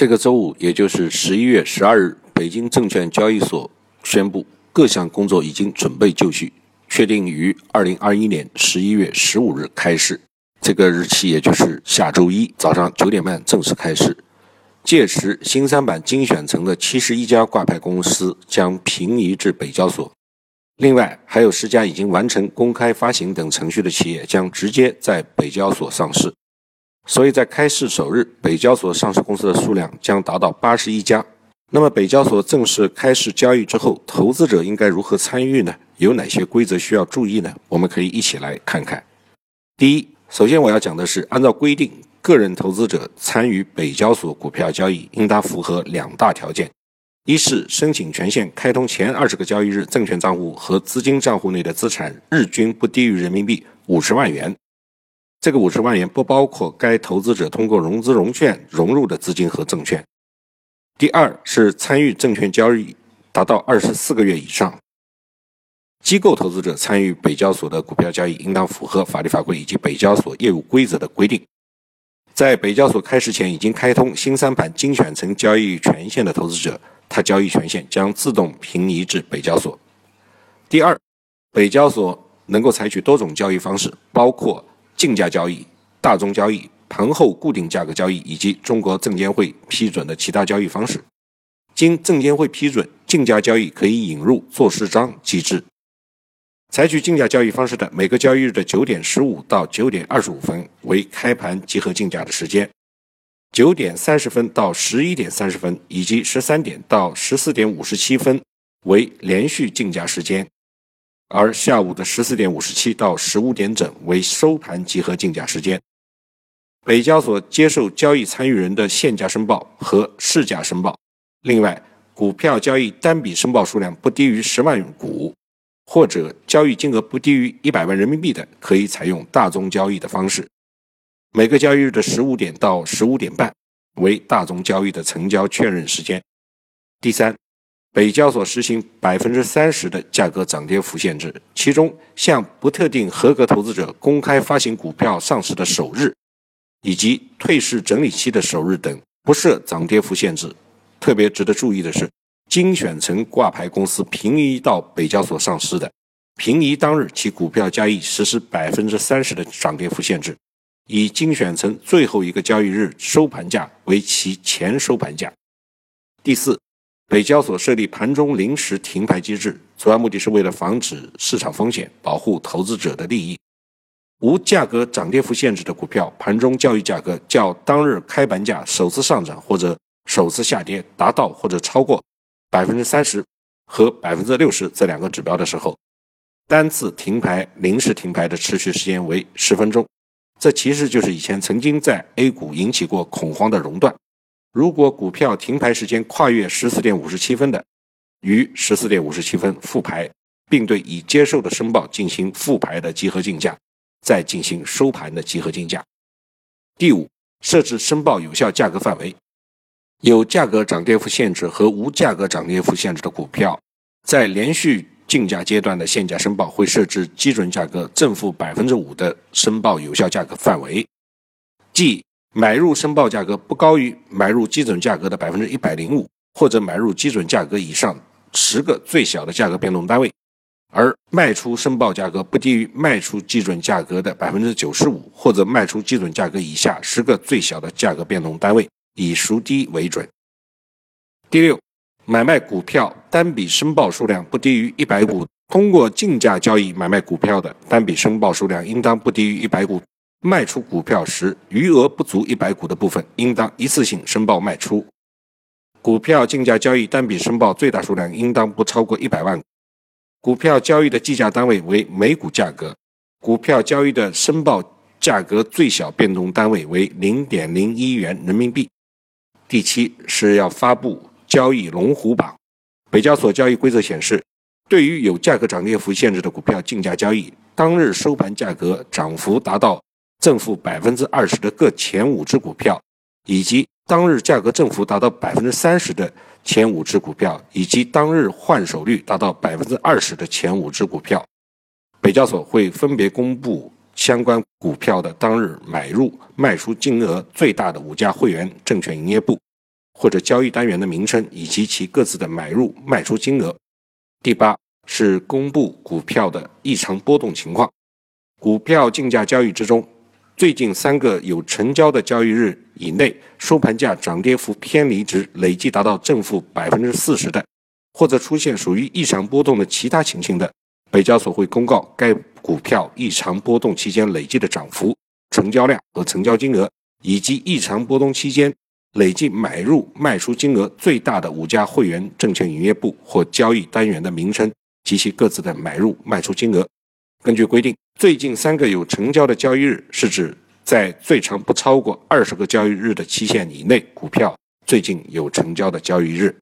这个周五，也就是十一月十二日，北京证券交易所宣布，各项工作已经准备就绪，确定于二零二一年十一月十五日开市。这个日期也就是下周一早上九点半正式开市。届时，新三板精选层的七十一家挂牌公司将平移至北交所。另外，还有十家已经完成公开发行等程序的企业将直接在北交所上市。所以在开市首日，北交所上市公司的数量将达到八十一家。那么，北交所正式开市交易之后，投资者应该如何参与呢？有哪些规则需要注意呢？我们可以一起来看看。第一，首先我要讲的是，按照规定，个人投资者参与北交所股票交易，应当符合两大条件：一是申请权限开通前二十个交易日，证券账户和资金账户内的资产日均不低于人民币五十万元。这个五十万元不包括该投资者通过融资融券融入的资金和证券。第二是参与证券交易达到二十四个月以上。机构投资者参与北交所的股票交易，应当符合法律法规以及北交所业务规则的规定。在北交所开市前已经开通新三板精选层交易权限的投资者，他交易权限将自动平移至北交所。第二，北交所能够采取多种交易方式，包括。竞价交易、大宗交易、盘后固定价格交易以及中国证监会批准的其他交易方式，经证监会批准，竞价交易可以引入做市章机制。采取竞价交易方式的每个交易日的九点十五到九点二十五分为开盘集合竞价的时间，九点三十分到十一点三十分以及十三点到十四点五十七分为连续竞价时间。而下午的十四点五十七到十五点整为收盘集合竞价时间。北交所接受交易参与人的现价申报和市价申报。另外，股票交易单笔申报数量不低于十万股，或者交易金额不低于一百万人民币的，可以采用大宗交易的方式。每个交易日的十五点到十五点半为大宗交易的成交确认时间。第三。北交所实行百分之三十的价格涨跌幅限制，其中向不特定合格投资者公开发行股票上市的首日，以及退市整理期的首日等不设涨跌幅限制。特别值得注意的是，精选层挂牌公司平移到北交所上市的，平移当日其股票交易实施百分之三十的涨跌幅限制，以精选层最后一个交易日收盘价为其前收盘价。第四。北交所设立盘中临时停牌机制，主要目的是为了防止市场风险，保护投资者的利益。无价格涨跌幅限制的股票，盘中交易价格较当日开盘价首次上涨或者首次下跌达到或者超过百分之三十和百分之六十这两个指标的时候，单次停牌临时停牌的持续时间为十分钟。这其实就是以前曾经在 A 股引起过恐慌的熔断。如果股票停牌时间跨越十四点五十七分的，于十四点五十七分复牌，并对已接受的申报进行复牌的集合竞价，再进行收盘的集合竞价。第五，设置申报有效价格范围，有价格涨跌幅限制和无价格涨跌幅限制的股票，在连续竞价阶段的限价申报会设置基准价格正负百分之五的申报有效价格范围，即。买入申报价格不高于买入基准价格的百分之一百零五，或者买入基准价格以上十个最小的价格变动单位；而卖出申报价格不低于卖出基准价格的百分之九十五，或者卖出基准价格以下十个最小的价格变动单位，以孰低为准。第六，买卖股票单笔申报数量不低于一百股，通过竞价交易买卖股票的单笔申报数量应当不低于一百股。卖出股票时，余额不足一百股的部分，应当一次性申报卖出。股票竞价交易单笔申报最大数量应当不超过一百万。股票交易的计价单位为每股价格。股票交易的申报价格最小变动单位为零点零一元人民币。第七是要发布交易龙虎榜。北交所交易规则显示，对于有价格涨跌幅限制的股票竞价交易，当日收盘价格涨幅达到。正负百分之二十的各前五只股票，以及当日价格正幅达到百分之三十的前五只股票，以及当日换手率达到百分之二十的前五只股票，北交所会分别公布相关股票的当日买入、卖出金额最大的五家会员证券营业部，或者交易单元的名称以及其各自的买入卖出金额。第八是公布股票的异常波动情况。股票竞价交易之中，最近三个有成交的交易日以内，收盘价涨跌幅偏离值累计达到正负百分之四十的，或者出现属于异常波动的其他情形的，北交所会公告该股票异常波动期间累计的涨幅、成交量和成交金额，以及异常波动期间累计买入卖出金额最大的五家会员证券营业部或交易单元的名称及其各自的买入卖出金额。根据规定，最近三个有成交的交易日是指在最长不超过二十个交易日的期限以内，股票最近有成交的交易日。